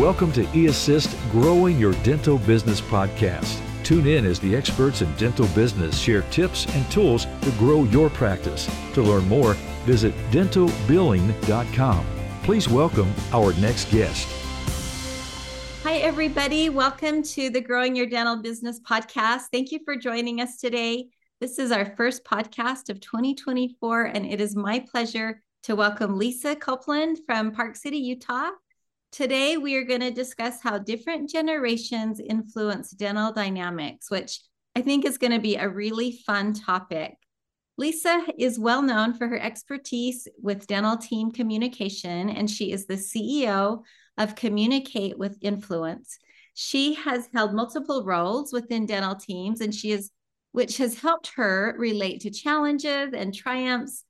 Welcome to eAssist Growing Your Dental Business podcast. Tune in as the experts in dental business share tips and tools to grow your practice. To learn more, visit dentalbilling.com. Please welcome our next guest. Hi, everybody. Welcome to the Growing Your Dental Business podcast. Thank you for joining us today. This is our first podcast of 2024, and it is my pleasure to welcome Lisa Copeland from Park City, Utah. Today, we are going to discuss how different generations influence dental dynamics, which I think is going to be a really fun topic. Lisa is well known for her expertise with dental team communication, and she is the CEO of Communicate with Influence. She has held multiple roles within dental teams, and she is, which has helped her relate to challenges and triumphs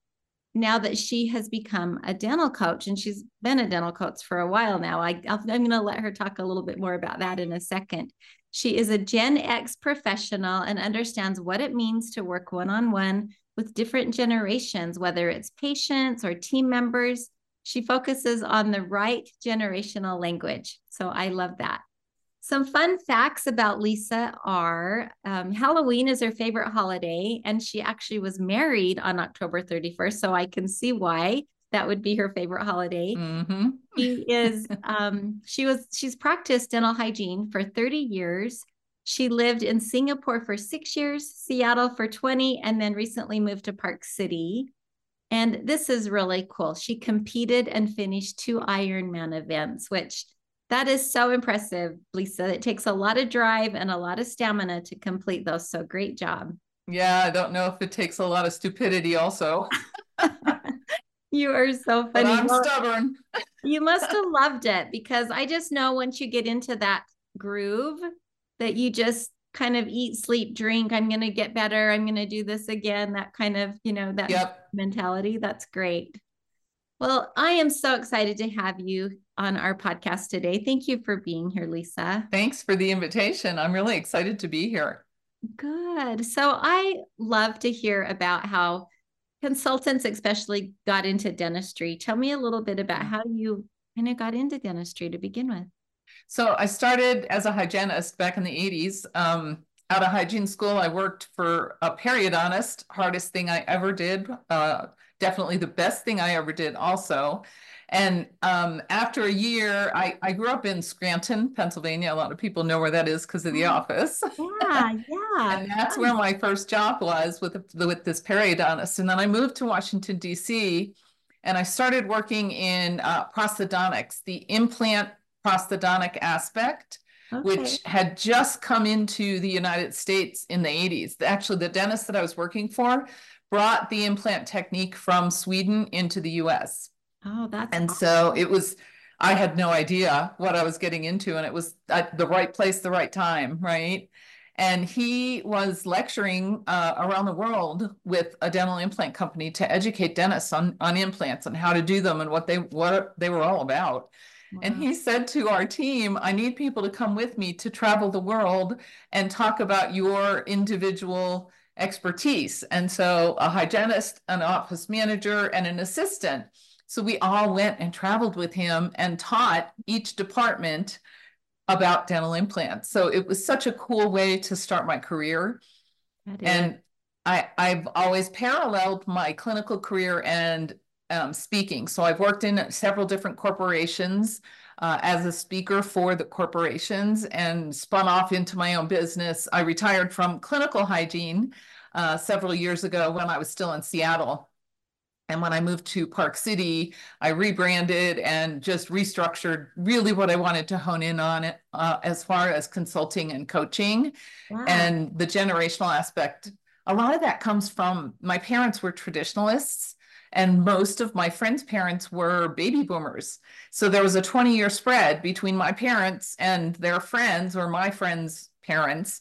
now that she has become a dental coach and she's been a dental coach for a while now. I, am going to let her talk a little bit more about that in a second. She is a Gen X professional and understands what it means to work one on one with different generations, whether it's patients or team members. She focuses on the right generational language. So I love that. Some fun facts about Lisa are um, Halloween is her favorite holiday, and she actually was married on October 31st. So I can see why that would be her favorite holiday. Mm-hmm. She is, um, she was, she's practiced dental hygiene for 30 years. She lived in Singapore for six years, Seattle for 20, and then recently moved to Park City. And this is really cool. She competed and finished two Ironman events, which that is so impressive, Lisa. It takes a lot of drive and a lot of stamina to complete those. So great job. Yeah, I don't know if it takes a lot of stupidity also. you are so funny. But I'm well, stubborn. you must have loved it because I just know once you get into that groove that you just kind of eat, sleep, drink. I'm going to get better. I'm going to do this again. That kind of, you know, that yep. mentality. That's great. Well, I am so excited to have you on our podcast today. Thank you for being here, Lisa. Thanks for the invitation. I'm really excited to be here. Good. So I love to hear about how consultants, especially, got into dentistry. Tell me a little bit about how you kind of got into dentistry to begin with. So I started as a hygienist back in the 80s. Um, out of hygiene school, I worked for a periodontist, hardest thing I ever did. Uh, definitely the best thing I ever did also. And um, after a year, I, I grew up in Scranton, Pennsylvania. A lot of people know where that is because of the oh, office. Yeah, yeah. and that's where my first job was with, with this periodontist. And then I moved to Washington, D.C., and I started working in uh, prosthodontics, the implant prosthodontic aspect. Okay. which had just come into the United States in the 80s. Actually, the dentist that I was working for brought the implant technique from Sweden into the US. Oh, that's and awesome. so it was. I had no idea what I was getting into, and it was at the right place, the right time, right? And he was lecturing uh, around the world with a dental implant company to educate dentists on on implants and how to do them and what they what they were all about. Wow. And he said to our team, I need people to come with me to travel the world and talk about your individual expertise. And so a hygienist, an office manager, and an assistant. So we all went and traveled with him and taught each department about dental implants. So it was such a cool way to start my career. And I, I've always paralleled my clinical career and um, speaking. So I've worked in several different corporations uh, as a speaker for the corporations and spun off into my own business. I retired from clinical hygiene uh, several years ago when I was still in Seattle. And when I moved to Park City, I rebranded and just restructured really what I wanted to hone in on uh, as far as consulting and coaching wow. and the generational aspect. A lot of that comes from my parents were traditionalists and most of my friends' parents were baby boomers. So there was a 20 year spread between my parents and their friends or my friends' parents.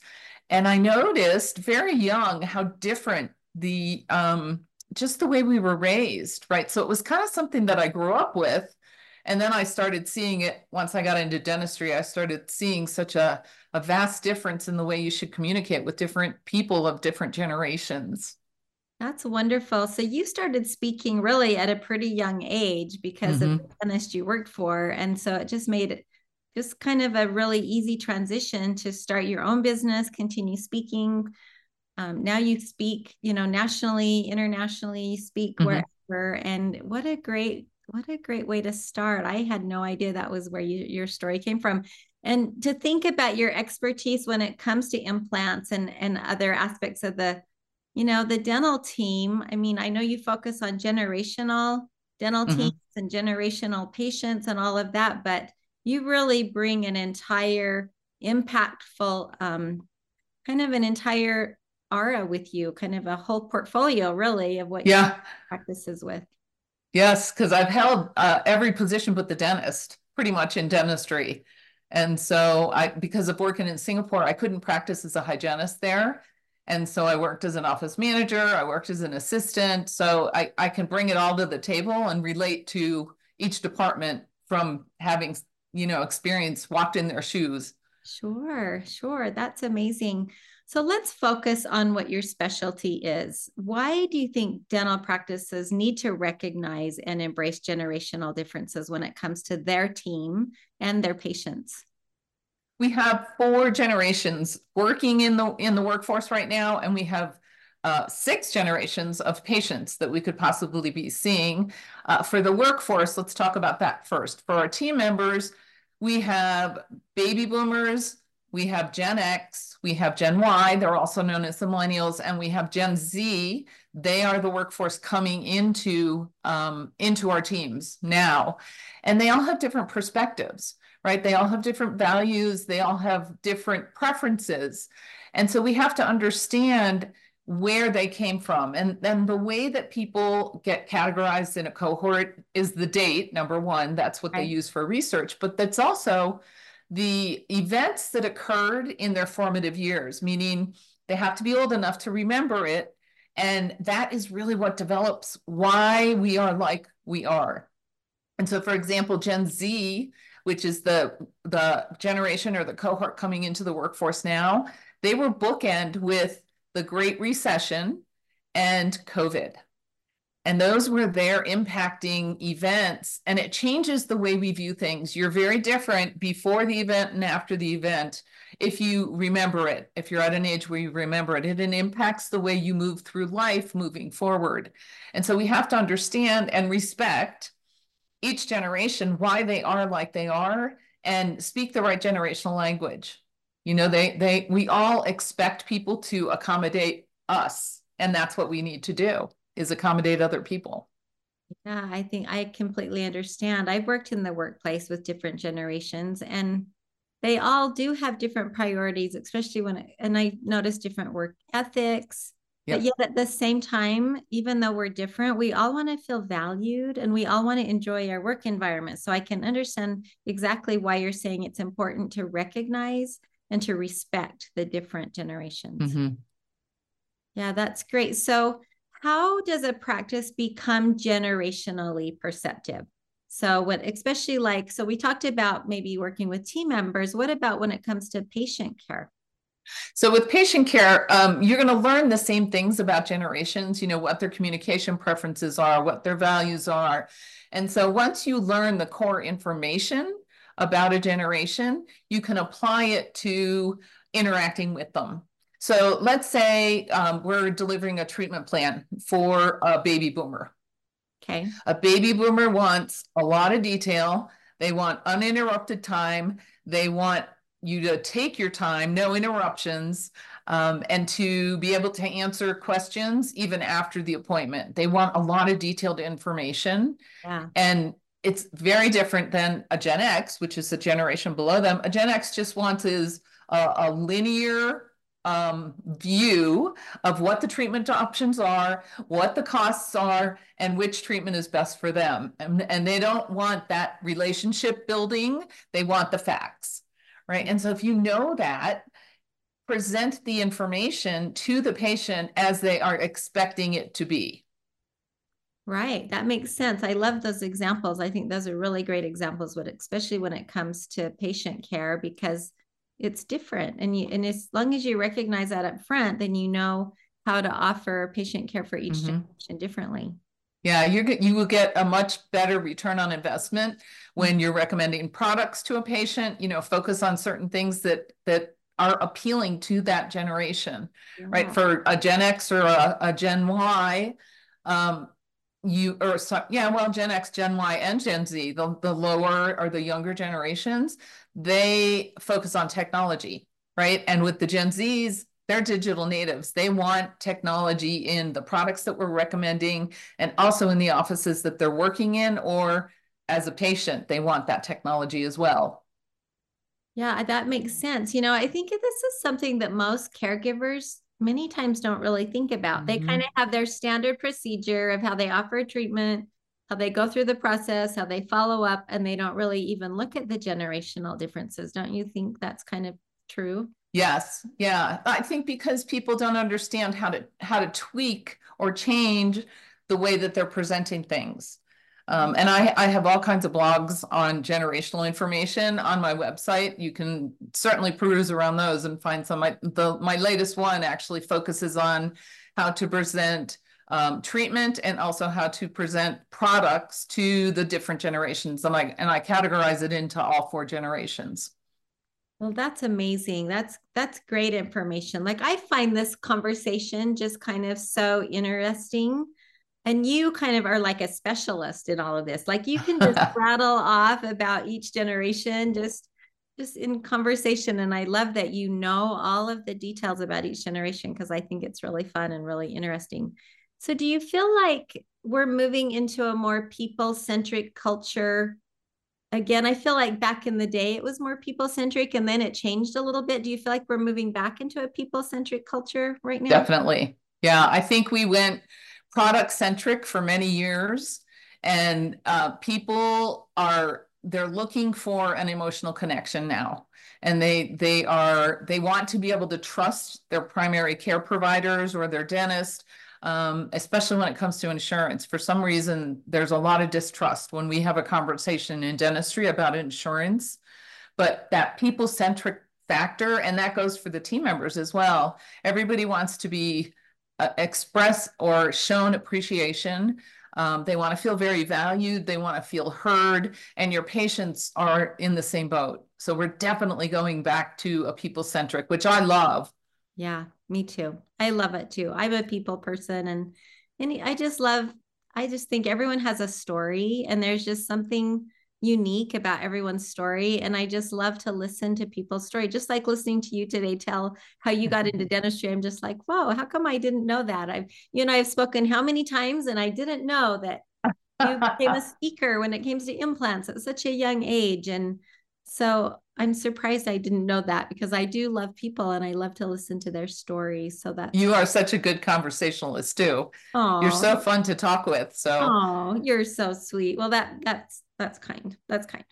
And I noticed very young how different the, um, just the way we were raised, right? So it was kind of something that I grew up with. And then I started seeing it once I got into dentistry. I started seeing such a, a vast difference in the way you should communicate with different people of different generations. That's wonderful. So you started speaking really at a pretty young age because mm-hmm. of the dentist you worked for. And so it just made it just kind of a really easy transition to start your own business, continue speaking. Um, now you speak, you know, nationally, internationally, you speak mm-hmm. wherever. And what a great, what a great way to start. I had no idea that was where you, your story came from. And to think about your expertise when it comes to implants and, and other aspects of the, you know, the dental team. I mean, I know you focus on generational dental mm-hmm. teams and generational patients and all of that, but you really bring an entire impactful um, kind of an entire aura with you kind of a whole portfolio really of what yeah practices with yes because i've held uh, every position but the dentist pretty much in dentistry and so i because of working in singapore i couldn't practice as a hygienist there and so i worked as an office manager i worked as an assistant so i, I can bring it all to the table and relate to each department from having you know, experience walked in their shoes. Sure, sure. That's amazing. So let's focus on what your specialty is. Why do you think dental practices need to recognize and embrace generational differences when it comes to their team and their patients? We have four generations working in the in the workforce right now, and we have uh, six generations of patients that we could possibly be seeing. Uh, for the workforce, let's talk about that first. For our team members, we have baby boomers, we have Gen X, we have Gen Y, they're also known as the millennials, and we have Gen Z. They are the workforce coming into, um, into our teams now. And they all have different perspectives, right? They all have different values, they all have different preferences. And so we have to understand where they came from. And then the way that people get categorized in a cohort is the date, number one, that's what right. they use for research, but that's also the events that occurred in their formative years, meaning they have to be old enough to remember it. And that is really what develops why we are like we are. And so, for example, Gen Z, which is the, the generation or the cohort coming into the workforce now, they were bookend with the Great Recession, and COVID. And those were their impacting events. And it changes the way we view things. You're very different before the event and after the event. If you remember it, if you're at an age where you remember it, it impacts the way you move through life moving forward. And so we have to understand and respect each generation, why they are like they are, and speak the right generational language. You know, they they we all expect people to accommodate us, and that's what we need to do is accommodate other people. Yeah, I think I completely understand. I've worked in the workplace with different generations and they all do have different priorities, especially when, and I notice different work ethics. Yep. But yet at the same time, even though we're different, we all want to feel valued and we all want to enjoy our work environment. So I can understand exactly why you're saying it's important to recognize and to respect the different generations. Mm-hmm. Yeah, that's great. So, how does a practice become generationally perceptive? So, what especially like, so we talked about maybe working with team members. What about when it comes to patient care? So with patient care, um, you're going to learn the same things about generations, you know, what their communication preferences are, what their values are. And so once you learn the core information, about a generation, you can apply it to interacting with them. So let's say um, we're delivering a treatment plan for a baby boomer. Okay. A baby boomer wants a lot of detail. They want uninterrupted time. They want you to take your time, no interruptions, um, and to be able to answer questions even after the appointment. They want a lot of detailed information. Yeah. And it's very different than a Gen X, which is the generation below them. A Gen X just wants is a, a linear um, view of what the treatment options are, what the costs are, and which treatment is best for them. And, and they don't want that relationship building, they want the facts, right? And so if you know that, present the information to the patient as they are expecting it to be. Right. That makes sense. I love those examples. I think those are really great examples, but especially when it comes to patient care, because it's different. And you and as long as you recognize that up front, then you know how to offer patient care for each mm-hmm. generation differently. Yeah, you're you will get a much better return on investment when you're recommending products to a patient. You know, focus on certain things that that are appealing to that generation, yeah. right? For a Gen X or a, a Gen Y, um, you or so, yeah, well, Gen X, Gen Y, and Gen Z, the the lower or the younger generations, they focus on technology, right? And with the Gen Zs, they're digital natives. They want technology in the products that we're recommending and also in the offices that they're working in or as a patient, they want that technology as well. Yeah, that makes sense. You know, I think this is something that most caregivers many times don't really think about. Mm-hmm. They kind of have their standard procedure of how they offer treatment, how they go through the process, how they follow up, and they don't really even look at the generational differences. Don't you think that's kind of true? Yes. Yeah. I think because people don't understand how to how to tweak or change the way that they're presenting things. Um, and I, I have all kinds of blogs on generational information on my website. You can certainly peruse around those and find some. My, the, my latest one actually focuses on how to present um, treatment and also how to present products to the different generations. And I, and I categorize it into all four generations. Well, that's amazing. That's that's great information. Like I find this conversation just kind of so interesting. And you kind of are like a specialist in all of this. Like you can just rattle off about each generation just just in conversation and I love that you know all of the details about each generation because I think it's really fun and really interesting. So do you feel like we're moving into a more people-centric culture again, I feel like back in the day it was more people centric and then it changed a little bit. Do you feel like we're moving back into a people centric culture right now? Definitely. Yeah, I think we went product centric for many years and uh, people are they're looking for an emotional connection now and they they are they want to be able to trust their primary care providers or their dentist um, especially when it comes to insurance. For some reason, there's a lot of distrust when we have a conversation in dentistry about insurance, but that people centric factor, and that goes for the team members as well. Everybody wants to be uh, express or shown appreciation. Um, they want to feel very valued. They want to feel heard, and your patients are in the same boat. So we're definitely going back to a people centric, which I love. Yeah, me too. I love it too. I'm a people person and and I just love I just think everyone has a story and there's just something unique about everyone's story and I just love to listen to people's story just like listening to you today tell how you got into dentistry I'm just like whoa how come I didn't know that I've you and I have spoken how many times and I didn't know that you became a speaker when it came to implants at such a young age and so I'm surprised I didn't know that because I do love people and I love to listen to their stories. So that you are such a good conversationalist too. Oh, you're so fun to talk with. So oh, you're so sweet. Well, that that's that's kind. That's kind.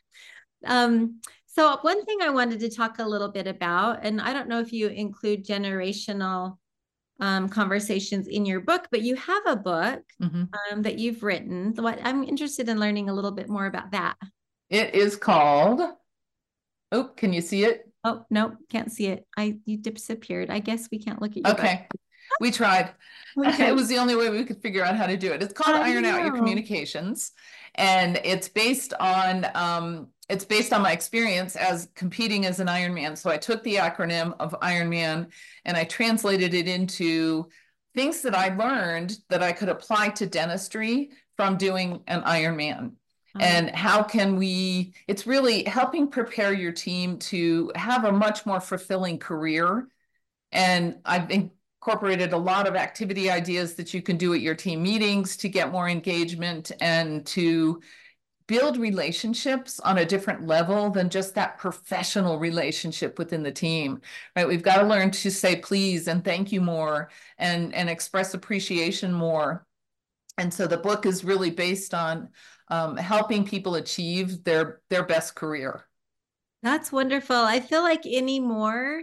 Um, so one thing I wanted to talk a little bit about, and I don't know if you include generational um, conversations in your book, but you have a book mm-hmm. um, that you've written. What I'm interested in learning a little bit more about that. It is called Oh, can you see it? Oh, no, can't see it. I you disappeared. I guess we can't look at you. Okay. We tried. Okay. It was the only way we could figure out how to do it. It's called I Iron know. Out Your Communications. And it's based on um, it's based on my experience as competing as an Ironman. So I took the acronym of Ironman and I translated it into things that I learned that I could apply to dentistry from doing an Ironman. Uh-huh. and how can we it's really helping prepare your team to have a much more fulfilling career. And i've incorporated a lot of activity ideas that you can do at your team meetings to get more engagement and to build relationships on a different level than just that professional relationship within the team right? We've got to learn to say please and thank you more and and express appreciation more and so the book is really based on um, helping people achieve their their best career. That's wonderful. I feel like anymore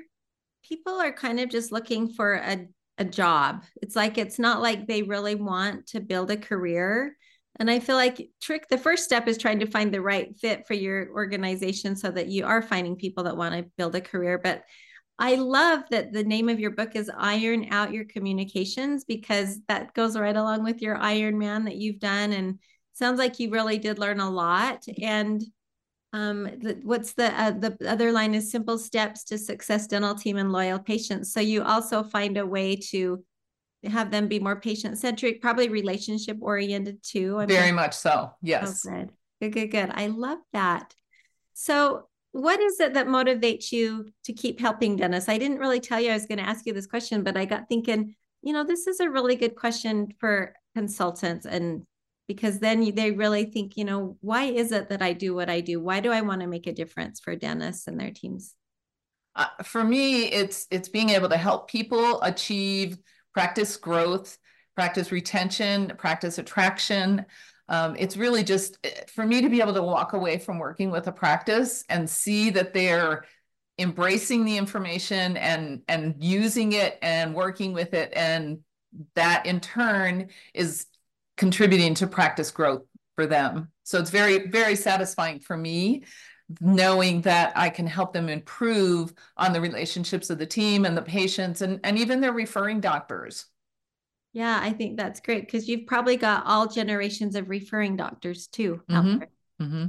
people are kind of just looking for a, a job. It's like it's not like they really want to build a career. And I feel like trick the first step is trying to find the right fit for your organization so that you are finding people that want to build a career. But I love that the name of your book is Iron Out Your Communications because that goes right along with your Iron Man that you've done. And sounds like you really did learn a lot. And um, the, what's the uh, the other line is simple steps to success dental team and loyal patients. So you also find a way to have them be more patient centric, probably relationship oriented too. I'm Very much so. Yes. Oh, good. Good, good, good. I love that. So what is it that motivates you to keep helping dentists? I didn't really tell you I was going to ask you this question, but I got thinking, you know, this is a really good question for consultants and because then they really think, you know, why is it that I do what I do? Why do I want to make a difference for dentists and their teams? Uh, for me, it's it's being able to help people achieve practice growth, practice retention, practice attraction, um, it's really just eh, for me to be able to walk away from working with a practice and see that they're embracing the information and and using it and working with it and that in turn is contributing to practice growth for them so it's very very satisfying for me knowing that I can help them improve on the relationships of the team and the patients and, and even their referring doctors. Yeah, I think that's great because you've probably got all generations of referring doctors too. Mm-hmm. Mm-hmm.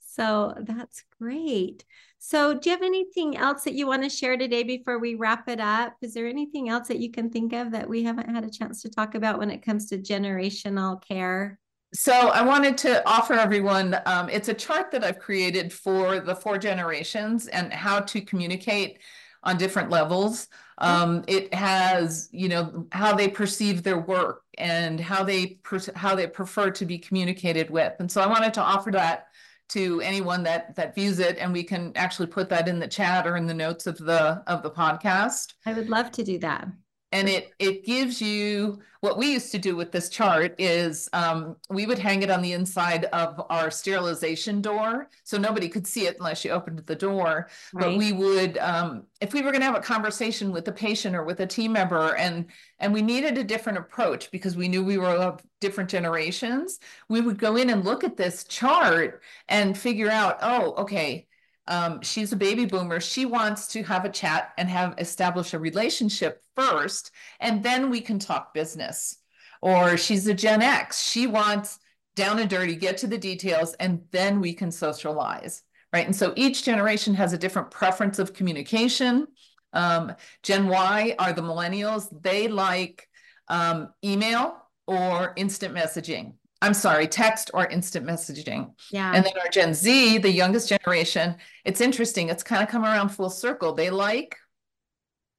So that's great. So, do you have anything else that you want to share today before we wrap it up? Is there anything else that you can think of that we haven't had a chance to talk about when it comes to generational care? So, I wanted to offer everyone um, it's a chart that I've created for the four generations and how to communicate on different levels. Um, it has, you know, how they perceive their work and how they how they prefer to be communicated with. And so I wanted to offer that to anyone that that views it, and we can actually put that in the chat or in the notes of the of the podcast. I would love to do that and it it gives you what we used to do with this chart is um, we would hang it on the inside of our sterilization door so nobody could see it unless you opened the door right. but we would um, if we were going to have a conversation with a patient or with a team member and and we needed a different approach because we knew we were of different generations we would go in and look at this chart and figure out oh okay um, she's a baby boomer. She wants to have a chat and have establish a relationship first, and then we can talk business. Or she's a Gen X. She wants down and dirty, get to the details, and then we can socialize. Right. And so each generation has a different preference of communication. Um, Gen Y are the millennials. They like um, email or instant messaging. I'm sorry, text or instant messaging. Yeah. And then our Gen Z, the youngest generation, it's interesting. It's kind of come around full circle. They like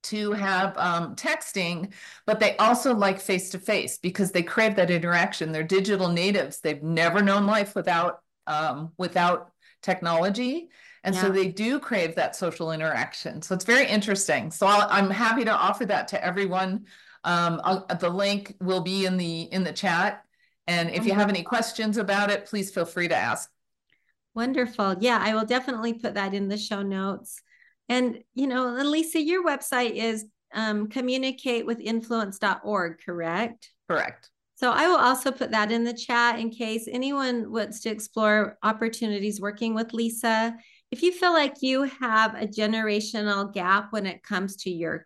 to have um, texting, but they also like face to face because they crave that interaction. They're digital natives. They've never known life without um, without technology. And yeah. so they do crave that social interaction. So it's very interesting. So i am happy to offer that to everyone. Um, the link will be in the in the chat and if you have any questions about it, please feel free to ask. Wonderful. Yeah, I will definitely put that in the show notes. And, you know, Lisa, your website is um, communicatewithinfluence.org, correct? Correct. So I will also put that in the chat in case anyone wants to explore opportunities working with Lisa. If you feel like you have a generational gap when it comes to your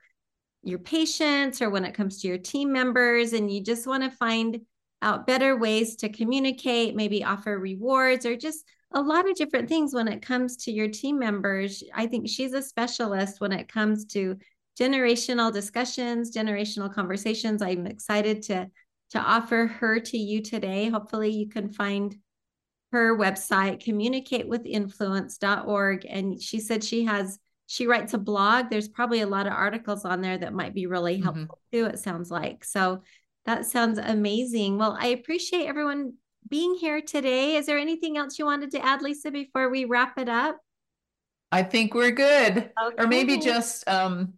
your patients or when it comes to your team members and you just want to find out better ways to communicate, maybe offer rewards or just a lot of different things when it comes to your team members. I think she's a specialist when it comes to generational discussions, generational conversations. I'm excited to to offer her to you today. Hopefully you can find her website communicatewithinfluence.org and she said she has she writes a blog. There's probably a lot of articles on there that might be really mm-hmm. helpful mm-hmm. too it sounds like. So that sounds amazing. Well, I appreciate everyone being here today. Is there anything else you wanted to add, Lisa, before we wrap it up? I think we're good. Okay. Or maybe just, um,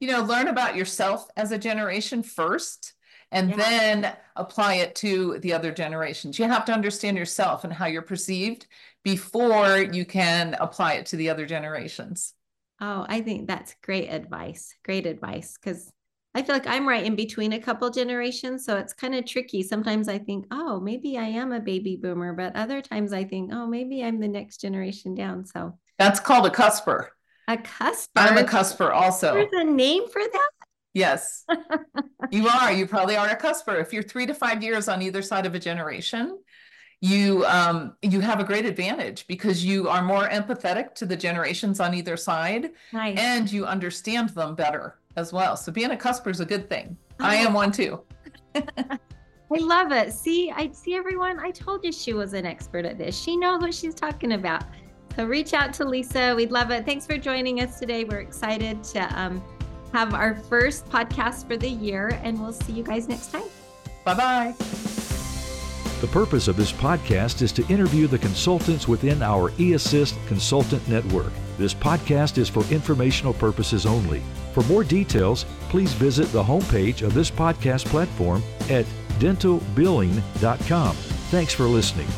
you know, learn about yourself as a generation first and yeah. then apply it to the other generations. You have to understand yourself and how you're perceived before you can apply it to the other generations. Oh, I think that's great advice. Great advice. Because I feel like I'm right in between a couple generations. So it's kind of tricky. Sometimes I think, oh, maybe I am a baby boomer, but other times I think, oh, maybe I'm the next generation down. So that's called a cusper. A cusper. I'm a cusper also. There's a name for that. Yes, you are. You probably are a cusper. If you're three to five years on either side of a generation, you um, you have a great advantage because you are more empathetic to the generations on either side, Nice. and you understand them better as well. So being a cusper is a good thing. I am one too. I love it. See, I see everyone. I told you she was an expert at this. She knows what she's talking about. So reach out to Lisa. We'd love it. Thanks for joining us today. We're excited to um, have our first podcast for the year, and we'll see you guys next time. Bye bye. The purpose of this podcast is to interview the consultants within our eAssist Consultant Network. This podcast is for informational purposes only. For more details, please visit the homepage of this podcast platform at dentalbilling.com. Thanks for listening.